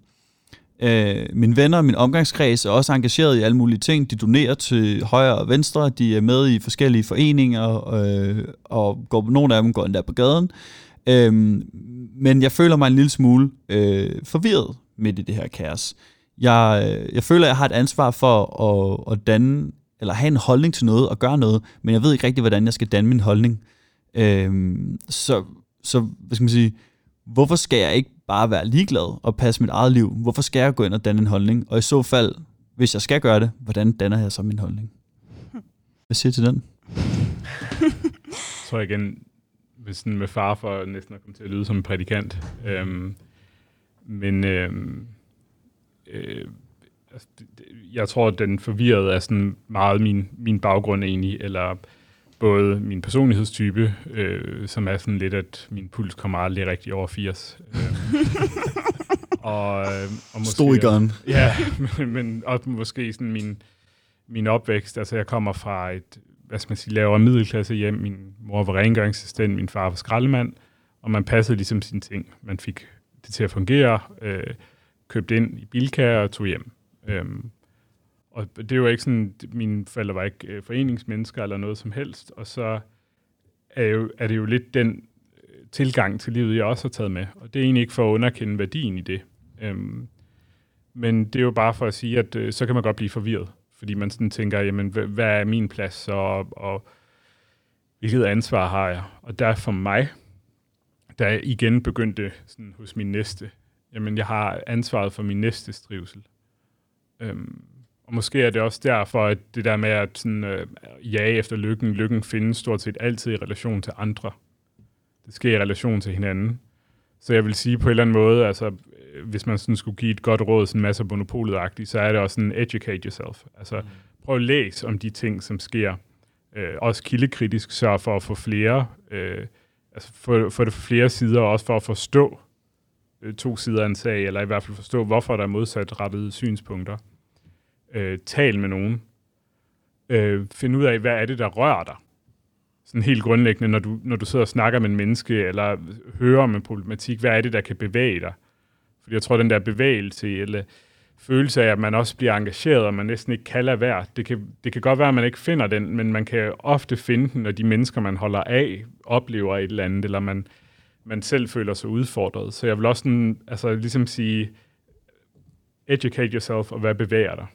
Øh, mine venner og min omgangskreds er også engageret i alle mulige ting. De donerer til højre og venstre, de er med i forskellige foreninger, øh, og går, nogle af dem går endda på gaden. Øh, men jeg føler mig en lille smule øh, forvirret midt i det her kaos. Jeg, øh, jeg føler, at jeg har et ansvar for at, at danne, eller have en holdning til noget og gøre noget, men jeg ved ikke rigtig, hvordan jeg skal danne min holdning. Øh, så, så, hvad skal man sige, hvorfor skal jeg ikke bare være ligeglad og passe mit eget liv? Hvorfor skal jeg gå ind og danne en holdning? Og i så fald, hvis jeg skal gøre det, hvordan danner jeg så min holdning? Hvad siger du til den? så igen, med, sådan med far for næsten at komme til at lyde som en prædikant. Øhm, men øhm, øh, altså, jeg tror, at den forvirrede er sådan meget min, min baggrund egentlig, eller både min personlighedstype, øh, som er sådan lidt, at min puls kommer aldrig rigtig over 80. Øhm, <laughs> og, øh, og måske, Stoikeren. Ja, <laughs> men, men også måske sådan min, min opvækst. Altså, jeg kommer fra et, hvad skal man sige, lavere middelklasse hjem. Min mor var rengøringsassistent, min far var skraldemand, og man passede ligesom sine ting. Man fik det til at fungere, øh, købte ind i Bilka og tog hjem. Øhm, og det er jo ikke sådan, mine forældre var ikke øh, foreningsmennesker eller noget som helst, og så er, jo, er det jo lidt den øh, tilgang til livet, jeg også har taget med. Og det er egentlig ikke for at underkende værdien i det. Øhm, men det er jo bare for at sige, at øh, så kan man godt blive forvirret, fordi man sådan tænker, jamen, hvad, hvad er min plads, og, og hvilket ansvar har jeg? Og der for mig, da jeg igen begyndte sådan hos min næste, jamen jeg har ansvaret for min næste trivsel. Øhm, og måske er det også derfor, at det der med at sådan, øh, jage efter lykken, lykken findes stort set altid i relation til andre. Det sker i relation til hinanden. Så jeg vil sige på en eller anden måde, altså, øh, hvis man sådan skulle give et godt råd, sådan en masse monopolet så er det også sådan, educate yourself. Altså, mm. prøv at læse om de ting, som sker. Øh, også kildekritisk sørg for at få flere, øh, altså få, få det flere sider, og også for at forstå øh, to sider af en sag, eller i hvert fald forstå, hvorfor der er modsatrettede synspunkter øh, tal med nogen. Øh, find ud af, hvad er det, der rører dig. Sådan helt grundlæggende, når du, når du sidder og snakker med en menneske, eller hører om en problematik, hvad er det, der kan bevæge dig? Fordi jeg tror, den der bevægelse, eller følelse af, at man også bliver engageret, og man næsten ikke kan lade være. Det kan, det kan godt være, at man ikke finder den, men man kan ofte finde den, når de mennesker, man holder af, oplever et eller andet, eller man, man selv føler sig udfordret. Så jeg vil også sådan, altså, ligesom sige, educate yourself, og hvad bevæger dig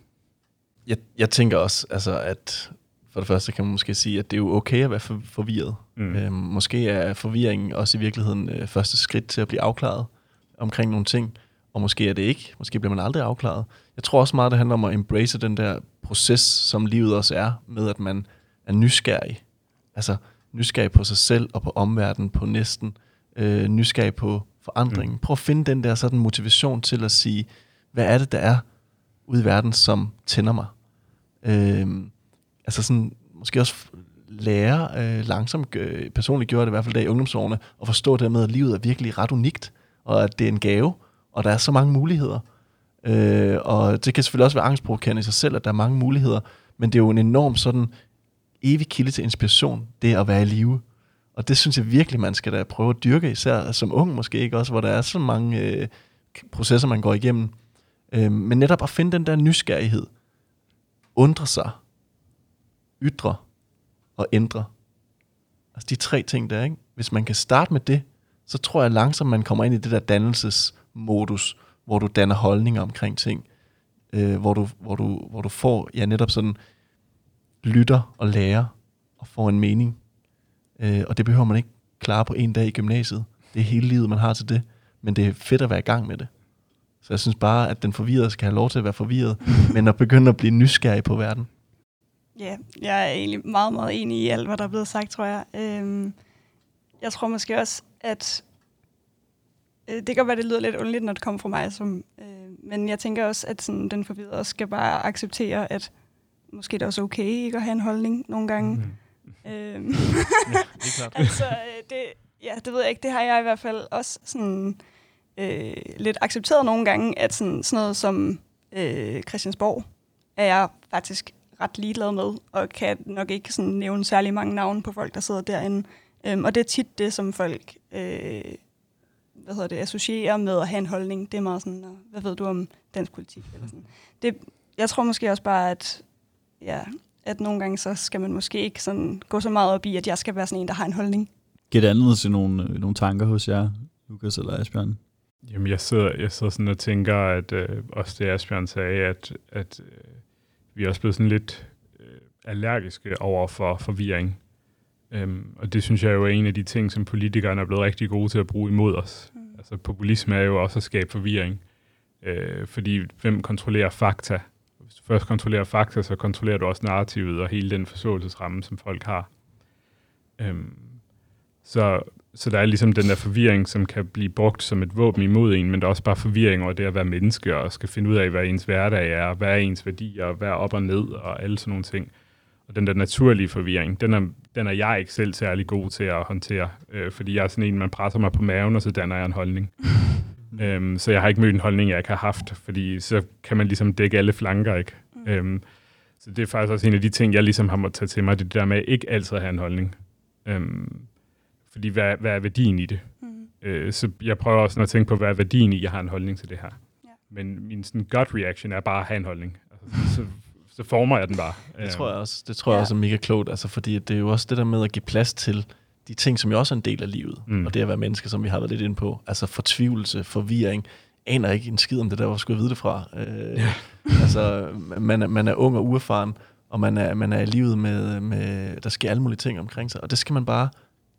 jeg, jeg tænker også, altså, at for det første kan man måske sige, at det er jo okay at være for, forvirret. Mm. Øhm, måske er forvirringen også i virkeligheden øh, første skridt til at blive afklaret omkring nogle ting, og måske er det ikke. Måske bliver man aldrig afklaret. Jeg tror også meget, det handler om at embrace den der proces, som livet også er, med at man er nysgerrig. Altså nysgerrig på sig selv og på omverdenen, på næsten, øh, nysgerrig på forandringen. Mm. Prøv at finde den der sådan motivation til at sige, hvad er det, der er ude i verden, som tænder mig. Øh, altså sådan, måske også lære øh, langsomt, øh, personligt gjorde det i hvert fald der i ungdomsårene, at forstå det med, at livet er virkelig ret unikt, og at det er en gave, og der er så mange muligheder. Øh, og det kan selvfølgelig også være angstprovokerende i sig selv, at der er mange muligheder, men det er jo en enorm sådan evig kilde til inspiration, det at være i live. Og det synes jeg virkelig, man skal da prøve at dyrke, især som ung måske ikke også, hvor der er så mange øh, processer, man går igennem. Øh, men netop at finde den der nysgerrighed, undre sig, ytre og ændre. Altså de tre ting der, ikke? Hvis man kan starte med det, så tror jeg langsomt, man kommer ind i det der dannelsesmodus, hvor du danner holdninger omkring ting, øh, hvor, du, hvor, du, hvor du får, ja netop sådan, lytter og lærer og får en mening. Øh, og det behøver man ikke klare på en dag i gymnasiet. Det er hele livet, man har til det. Men det er fedt at være i gang med det. Så jeg synes bare, at den forvirrede skal have lov til at være forvirret, <laughs> men at begynde at blive nysgerrig på verden. Ja, jeg er egentlig meget, meget enig i alt, hvad der er blevet sagt, tror jeg. Øhm, jeg tror måske også, at øh, det kan være, det lyder lidt underligt, når det kommer fra mig, som, øh, men jeg tænker også, at sådan, den forvirrede også skal bare acceptere, at måske det er også okay ikke at have en holdning nogle gange. Mm. Øhm, ja, det er klart. <laughs> altså, øh, det, ja, det ved jeg ikke. Det har jeg i hvert fald også sådan øh, lidt accepteret nogle gange, at sådan, sådan noget som øh, Christiansborg er jeg faktisk ret ligeglad med, og kan nok ikke sådan nævne særlig mange navne på folk, der sidder derinde. Øhm, og det er tit det, som folk øh, hvad hedder det, associerer med at have en holdning. Det er meget sådan, hvad ved du om dansk politik? Eller sådan. Det, jeg tror måske også bare, at, ja, at nogle gange så skal man måske ikke sådan gå så meget op i, at jeg skal være sådan en, der har en holdning. Giver det andet til nogle, øh, nogle tanker hos jer, Lukas eller Asbjørn? Jamen, jeg sidder, jeg sidder sådan og tænker, at øh, også det Asbjørn sagde, at, at øh, vi er også blevet sådan lidt øh, allergiske over for forvirring. Øhm, og det synes jeg jo er en af de ting, som politikerne er blevet rigtig gode til at bruge imod os. Mm. Altså populisme er jo også at skabe forvirring. Øh, fordi hvem kontrollerer fakta? Hvis du først kontrollerer fakta, så kontrollerer du også narrativet og hele den forståelsesramme, som folk har. Øhm, så så der er ligesom den der forvirring, som kan blive brugt som et våben imod en, men der er også bare forvirring over det at være menneske, og skal finde ud af, hvad ens hverdag er, hvad er ens værdier, hvad er op og ned, og alle sådan nogle ting. Og den der naturlige forvirring, den er, den er jeg ikke selv særlig god til at håndtere, øh, fordi jeg er sådan en, man presser mig på maven, og så danner jeg en holdning. <laughs> øhm, så jeg har ikke mødt en holdning, jeg ikke har haft, fordi så kan man ligesom dække alle flanker, ikke? Mm. Øhm, så det er faktisk også en af de ting, jeg ligesom har måttet tage til mig, det der med ikke altid at have en holdning. Øhm, fordi hvad, hvad er værdien i det? Mm. Øh, så jeg prøver også at tænke på, hvad er værdien i, at jeg har en holdning til det her. Ja. men min sådan gut reaction er bare at have en holdning. Altså, så, så former jeg den bare. Det tror jeg også. Det tror Ja. jeg også er mega klogt, altså, fordi det er jo også det der med at give plads til de ting, som jo også er en del af livet. Mm. Og det at være menneske, som vi har været lidt inde på. Altså fortvivlelse, forvirring. Aner ikke en skid om det der, hvor skulle jeg vide det fra. Øh, Ja. <laughs> altså, man er, man er ung og uerfaren, og man er, man er i livet med, med, der sker alle mulige ting omkring sig. Og det skal man bare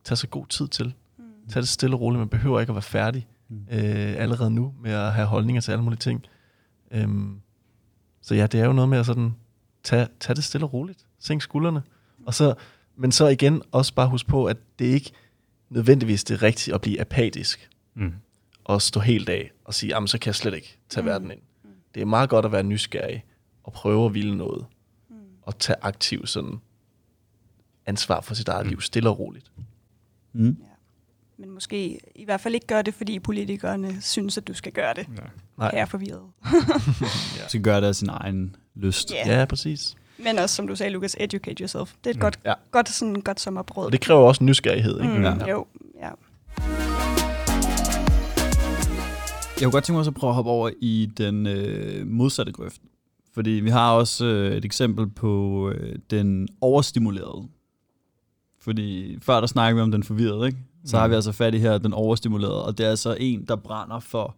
tage sig god tid til. Mm. Tag det stille og roligt. Man behøver ikke at være færdig Mm. øh, allerede nu med at have holdninger til alle mulige ting. Øhm, så ja, det er jo noget med at sådan tage, tage det stille og roligt. Sænk skuldrene. Og så, men så igen også bare huske på, at det ikke nødvendigvis det rigtige at blive apatisk Mm. og stå helt af og sige, jamen så kan jeg slet ikke tage Mm. verden ind. Det er meget godt at være nysgerrig og prøve at ville noget. Mm. Og tage aktiv sådan ansvar for sit eget liv, stille og roligt. Mm. Men måske i hvert fald ikke gøre det, fordi politikerne synes, at du skal gøre det. Ja. Nej. Jeg er forvirret. <laughs> Du skal gøre det af sin egen lyst. Ja. Ja, præcis. Men også, som du sagde, Lukas, educate yourself. Det er et Mm. godt, Ja. godt, sådan, godt sommerbrød. Og det kræver også nysgerrighed, ikke? mm, Ja. Jo, ja. Jeg kunne godt tænke mig også at prøve at hoppe over i den øh, modsatte grøft. Fordi vi har også øh, et eksempel på øh, den overstimulerede. Fordi før der snakkede vi om den forvirrede, ikke? Så har Mm. vi altså fat i her den overstimulerede. Og det er altså en, der brænder for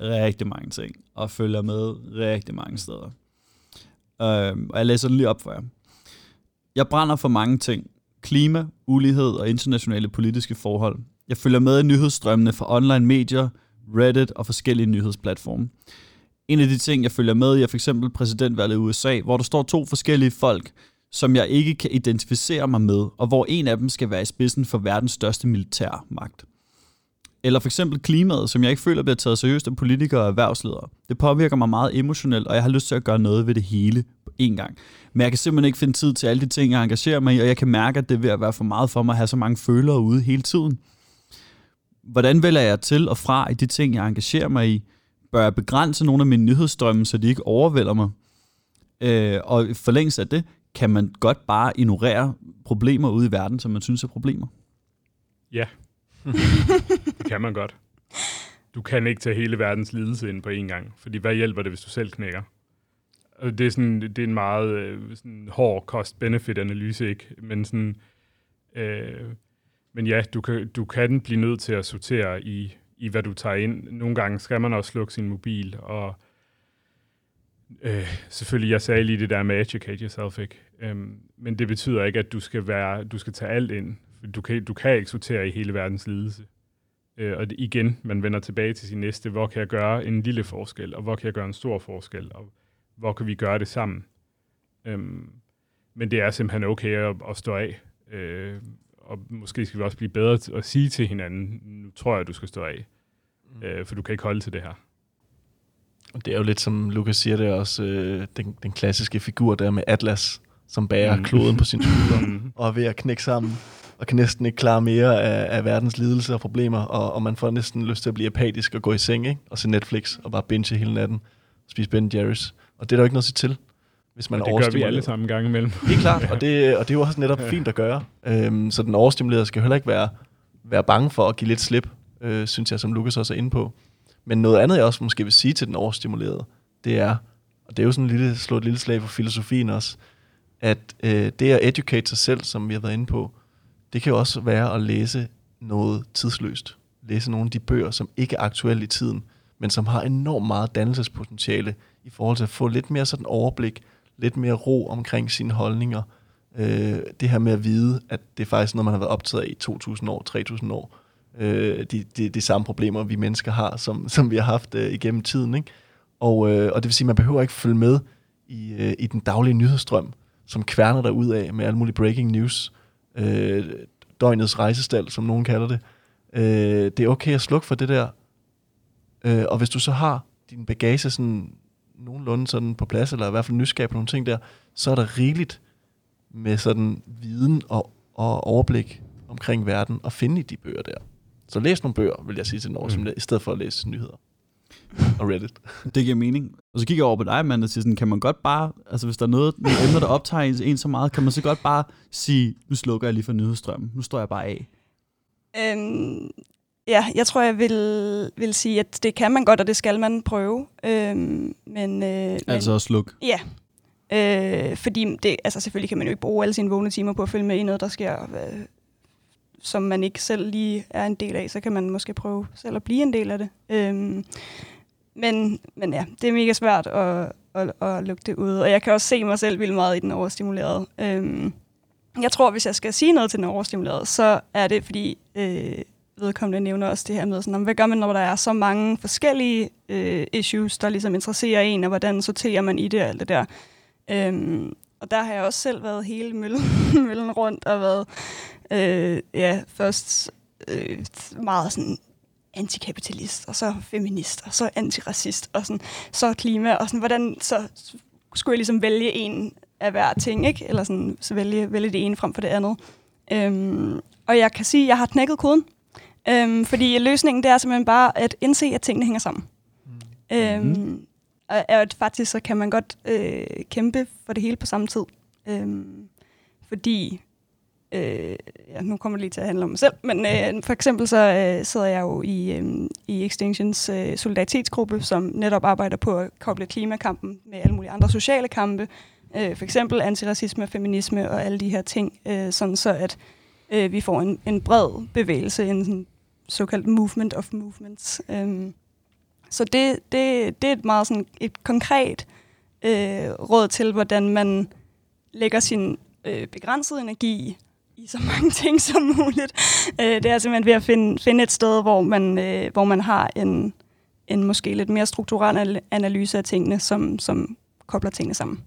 rigtig mange ting. Og følger med rigtig mange steder. Øh, og jeg læser den lige op for jer. Jeg brænder for mange ting. Klima, ulighed og internationale politiske forhold. Jeg følger med i nyhedsstrømmene fra online medier, Reddit og forskellige nyhedsplatforme. En af de ting, jeg følger med i, er for eksempel præsidentvalget i USA, hvor der står to forskellige folk, som jeg ikke kan identificere mig med, og hvor en af dem skal være i spidsen for verdens største militærmagt. Eller for eksempel klimaet, som jeg ikke føler bliver taget seriøst af politikere og erhvervsledere. Det påvirker mig meget emotionelt, og jeg har lyst til at gøre noget ved det hele på én gang. Men jeg kan simpelthen ikke finde tid til alle de ting, jeg engagerer mig i, og jeg kan mærke, at det er ved at være for meget for mig at have så mange følere ude hele tiden. Hvordan vælger jeg til og fra i de ting, jeg engagerer mig i? Bør jeg begrænse nogle af mine nyhedsstrømme, så de ikke overvælder mig? Øh, og i forlængelse af det, kan man godt bare ignorere problemer ude i verden, som man synes er problemer. Ja, <laughs> det kan man godt. Du kan ikke tage hele verdens lidelse ind på én gang, fordi hvad hjælper det, hvis du selv knækker? Det er, sådan, det er en meget øh, sådan hård cost-benefit-analyse, ikke? Men, sådan, øh, men ja, du kan, du kan blive nødt til at sortere i, i, hvad du tager ind. Nogle gange skal man også slukke sin mobil, og øh, selvfølgelig, jeg sagde lige det der med educate yourself, ikke? Øhm, men det betyder ikke, at du skal, være, du skal tage alt ind. Du kan, du kan ikke sortere i hele verdens lidelse. Øh, og det, igen, man vender tilbage til sin næste, hvor kan jeg gøre en lille forskel, og hvor kan jeg gøre en stor forskel, og hvor kan vi gøre det sammen. Øhm, men det er simpelthen okay at, at stå af. Øh, og måske skal vi også blive bedre til at sige til hinanden, nu tror jeg, du skal stå af, øh, for du kan ikke holde til det her. Det er jo lidt som Lukas siger, det er også øh, den, den klassiske figur der med Atlas, som bærer Mm. kloden på sin skulder Mm. og er ved at knække sammen, og kan næsten ikke klare mere af, af verdens lidelser og problemer, og, og man får næsten lyst til at blive apatisk og gå i seng, ikke? og se Netflix og bare binge hele natten, spise Ben Jerry's. Og det er der jo ikke noget at sige til, hvis man Og er det gør vi alle sammen en gang imellem. Helt klart, og det, <laughs> og det er jo også netop fint at gøre. Øhm, så den overstimulerede skal heller ikke være, være bange for at give lidt slip, øh, synes jeg, som Lukas også er inde på. Men noget andet, jeg også måske vil sige til den overstimulerede, det er, og det er jo sådan en lille, slå et lille slag for filosofien også, at øh, det at educate sig selv, som vi har været inde på, det kan jo også være at læse noget tidsløst. Læse nogle af de bøger, som ikke er aktuelle i tiden, men som har enormt meget dannelsespotentiale i forhold til at få lidt mere sådan overblik, lidt mere ro omkring sine holdninger. Øh, det her med at vide, at det er faktisk noget, man har været optaget af i 2.000 år, 3.000 år. Øh, de, de, de samme problemer, vi mennesker har, som, som vi har haft øh, igennem tiden. Ikke? Og, øh, og det vil sige, at man behøver ikke følge med i, øh, i den daglige nyhedsstrøm, som kværner der ud af med alle mulige breaking news. Øh, døgnets rejsestal, som nogen kalder det. Øh, det er okay at slukke for det der. Øh, og hvis du så har din bagage sådan nogenlunde sådan på plads, eller i hvert fald nysgerrig på nogle ting der, så er der rigeligt med sådan viden og, og overblik omkring verden at finde i de bøger der. Så læs nogle bøger, vil jeg sige til den mm. I stedet for at læse nyheder <laughs> og Reddit. Det giver mening. Og så kigger jeg over på dig, Amanda, og siger sådan, kan man godt bare, altså hvis der er noget, nogle emner, der optager en, en så meget, kan man så godt bare sige, nu slukker jeg lige for nyhedsstrømmen, nu står jeg bare af. Øhm, ja, jeg tror, jeg vil, vil sige, at det kan man godt, og det skal man prøve. Øhm, men, øh, Altså men, at slukke. Ja, øh, fordi det, altså selvfølgelig kan man jo ikke bruge alle sine vågne timer på at følge med i noget, der sker, øh, som man ikke selv lige er en del af. Så kan man måske prøve selv at blive en del af det. Øhm, men, men ja, det er mega svært at, at, at lukke det ud. Og jeg kan også se mig selv vildt meget i den overstimulerede. Øhm, jeg tror, hvis jeg skal sige noget til den overstimulerede, så er det, fordi øh, vedkommende nævner også det her med, sådan, hvad gør man, når der er så mange forskellige øh, issues, der ligesom interesserer en, og hvordan sorterer man i det og alt det der. Øhm, og der har jeg også selv været hele møllen, <laughs> møllen rundt og været øh, ja, først øh, meget sådan antikapitalist, og så feminist, og så antiracist, og sådan, så klima, og sådan, hvordan så skulle jeg ligesom vælge en af hver ting, ikke? Eller sådan, så vælge, vælge det ene frem for det andet. Øhm, og jeg kan sige, at jeg har knækket koden. Øhm, fordi løsningen det er simpelthen bare at indse, at tingene hænger sammen. Mm. Øhm, og at faktisk så kan man godt øh, kæmpe for det hele på samme tid. Øhm, fordi, øh, ja, nu kommer det lige til at handle om mig selv, men øh, for eksempel så øh, sidder jeg jo i, øh, i Extinctions øh, solidaritetsgruppe, som netop arbejder på at koble klimakampen med alle mulige andre sociale kampe. Øh, for eksempel antiracisme, feminisme og alle de her ting, øh, sådan så at øh, vi får en, en bred bevægelse, en sådan såkaldt movement of movements. Øh. så det, det, det er et meget sådan et konkret øh, råd til, hvordan man lægger sin øh, begrænsede energi i så mange <laughs> ting som muligt. Øh, det er simpelthen ved at finde, finde et sted, hvor man, øh, hvor man har en, en måske lidt mere strukturel analyse af tingene, som, som kobler tingene sammen.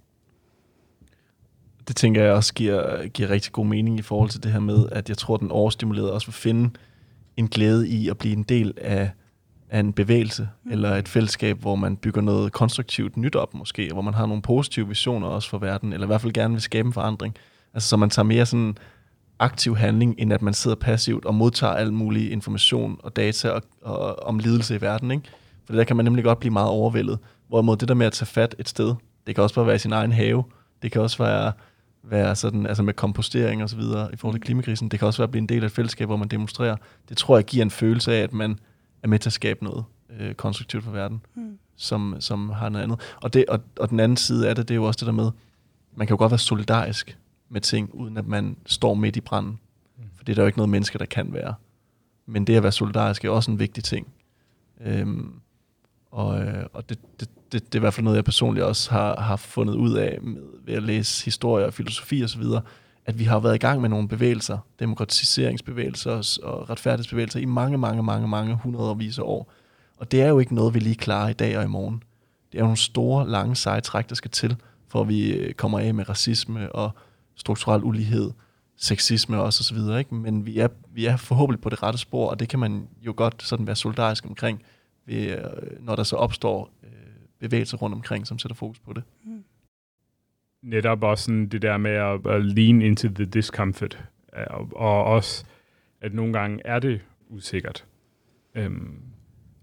Det tænker jeg også giver, giver rigtig god mening i forhold til det her med, at jeg tror, at den overstimulerede også vil finde en glæde i at blive en del af, af en bevægelse mm. eller et fællesskab, hvor man bygger noget konstruktivt nyt op måske, hvor man har nogle positive visioner også for verden, eller i hvert fald gerne vil skabe en forandring. Altså så man tager mere sådan aktiv handling, end at man sidder passivt og modtager al mulig information og data og, og, om lidelse i verden. Ikke? For der kan man nemlig godt blive meget overvældet. Hvorimod det der med at tage fat et sted, det kan også bare være i sin egen have, det kan også være være sådan, altså med kompostering og så videre i forhold til klimakrisen. Det kan også være at blive en del af et fællesskab, hvor man demonstrerer. Det tror jeg giver en følelse af, at man er med til at skabe noget øh, konstruktivt for verden, mm. som, som har noget andet. Og, det, og, og den anden side af det, det er jo også det der med, man kan jo godt være solidarisk med ting, uden at man står midt i branden. Mm. For det er der jo ikke noget menneske, der kan være. Men det at være solidarisk er også en vigtig ting. Øhm, og, øh, og det, det, det, det er i hvert fald noget, jeg personligt også har, har fundet ud af med, ved at læse historie og filosofi osv., at vi har været i gang med nogle bevægelser, demokratiseringsbevægelser og retfærdighedsbevægelser i mange, mange, mange, mange hundredvis af år. Og det er jo ikke noget, vi lige klarer i dag og i morgen. Det er jo nogle store, lange, seje træk, der skal til, for at vi øh, kommer af med racisme og strukturel ulighed, sexisme også osv. Ikke? Men vi er, vi er forhåbentlig på det rette spor, og det kan man jo godt sådan være solidarisk omkring, ved, øh, når der så opstår øh, bevægelser rundt omkring, som sætter fokus på det. Mm. Netop også sådan det der med at, at lean into the discomfort, og, og også, at nogle gange er det usikkert. Øhm,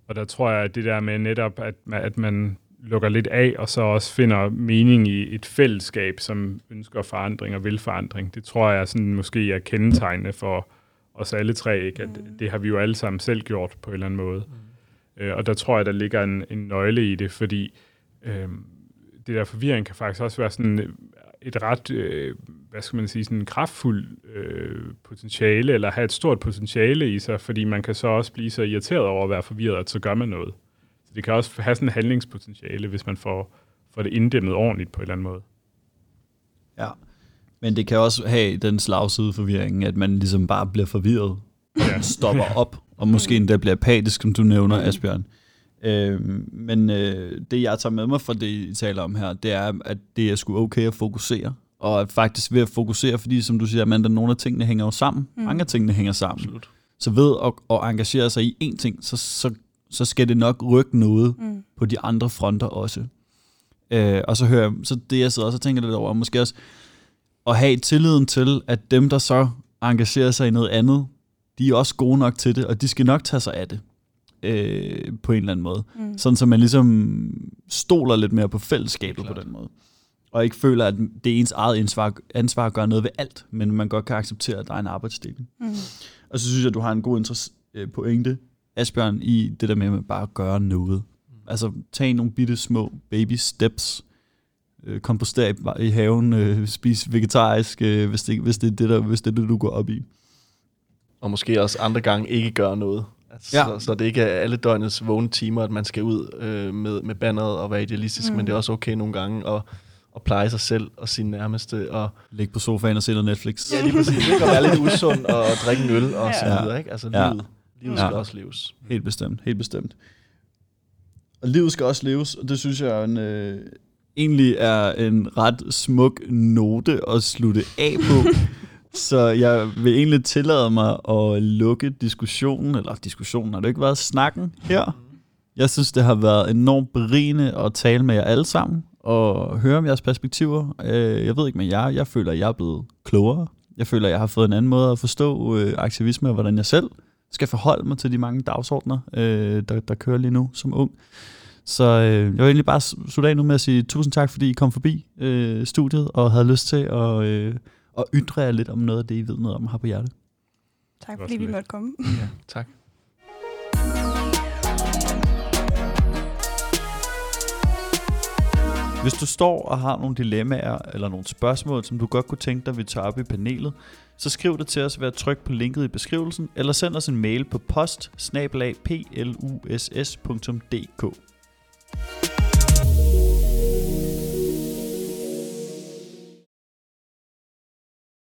og der tror jeg, at det der med netop, at, at man lukker lidt af, og så også finder mening i et fællesskab, som ønsker forandring og vil forandring. Det tror jeg sådan måske er kendetegnende for os alle tre, ikke? at mm. det har vi jo alle sammen selv gjort på en eller anden måde. Mm. Øh, og der tror jeg, der ligger en, en nøgle i det, fordi øh, det der forvirring kan faktisk også være sådan et ret, øh, hvad skal man sige, sådan kraftfuld øh, potentiale, eller have et stort potentiale i sig, fordi man kan så også blive så irriteret over at være forvirret, at så gør man noget. Det kan også have sådan en handlingspotentiale, hvis man får, får det inddæmmet ordentligt på en eller anden måde. Ja, men det kan også have den slagside forvirringen, at man ligesom bare bliver forvirret, ja. stopper op og måske endda bliver apatisk, som du nævner. Asbjørn. Øh, men øh, det, jeg tager med mig fra det, I taler om her, det er, at det er sgu okay at fokusere. Og at faktisk ved at fokusere, fordi som du siger, Amanda, nogle af tingene hænger jo sammen. Mm. Mange af tingene hænger sammen. Absolut. Så ved at, at engagere sig i én ting, så, så, så skal det nok rykke noget mm. på de andre fronter også. Øh, og så hører jeg, så det jeg sidder også og tænker lidt over, måske også at have tilliden til, at dem, der så engagerer sig i noget andet, de er også gode nok til det, og de skal nok tage sig af det øh, på en eller anden måde. Mm. Sådan så man ligesom stoler lidt mere på fællesskabet på den måde. Og ikke føler, at det er ens eget ansvar, ansvar at gøre noget ved alt, men man godt kan acceptere, at der er en arbejdsdeling. Mm. Og så synes jeg, at du har en god øh, pointe, Asbjørn, i det der med at bare at gøre noget. Altså, tag nogle bitte små baby steps. Øh, komposter i, i haven, øh, spis vegetarisk, øh, hvis, det, hvis, det er det, der, hvis det er det, du går op i. Og måske også andre gange ikke gøre noget. Altså, Ja. så, så det ikke er alle døgnets vågne timer, at man skal ud øh, med, med banneret og være idealistisk, Mm. mm. men det er også okay nogle gange at, at pleje sig selv og sine nærmeste. Og, Læg på sofaen og se noget Netflix. ja, lige præcis. Ikke at være lidt usund og drikke en øl og Ja. så videre. Ikke? Altså Ja. livet, livet Ja. skal også leves. Helt bestemt, helt bestemt. Og livet skal også leves, og det synes jeg er en, øh, egentlig er en ret smuk note at slutte af på. <laughs> Så jeg vil egentlig tillade mig at lukke diskussionen, eller diskussionen har det ikke været, snakken her. Jeg synes, det har været enormt berigende at tale med jer alle sammen, og høre om jeres perspektiver. Øh, Jeg ved ikke med jer, jeg føler, at jeg er blevet klogere. Jeg føler, at jeg har fået en anden måde at forstå øh, aktivisme, og hvordan jeg selv skal forholde mig til de mange dagsordner, øh, der, der kører lige nu som ung. Så øh, jeg vil egentlig bare slutte af nu med at sige tusind tak, fordi I kom forbi øh, studiet og havde lyst til at, øh, at ytre jer lidt om noget af det, I ved noget om her på hjertet. Tak fordi vi måtte komme. Ja, <laughs> tak. Hvis du står og har nogle dilemmaer eller nogle spørgsmål, som du godt kunne tænke dig, vi tager op i panelet, så skriv det til os ved at trykke på linket i beskrivelsen, eller send os en mail på post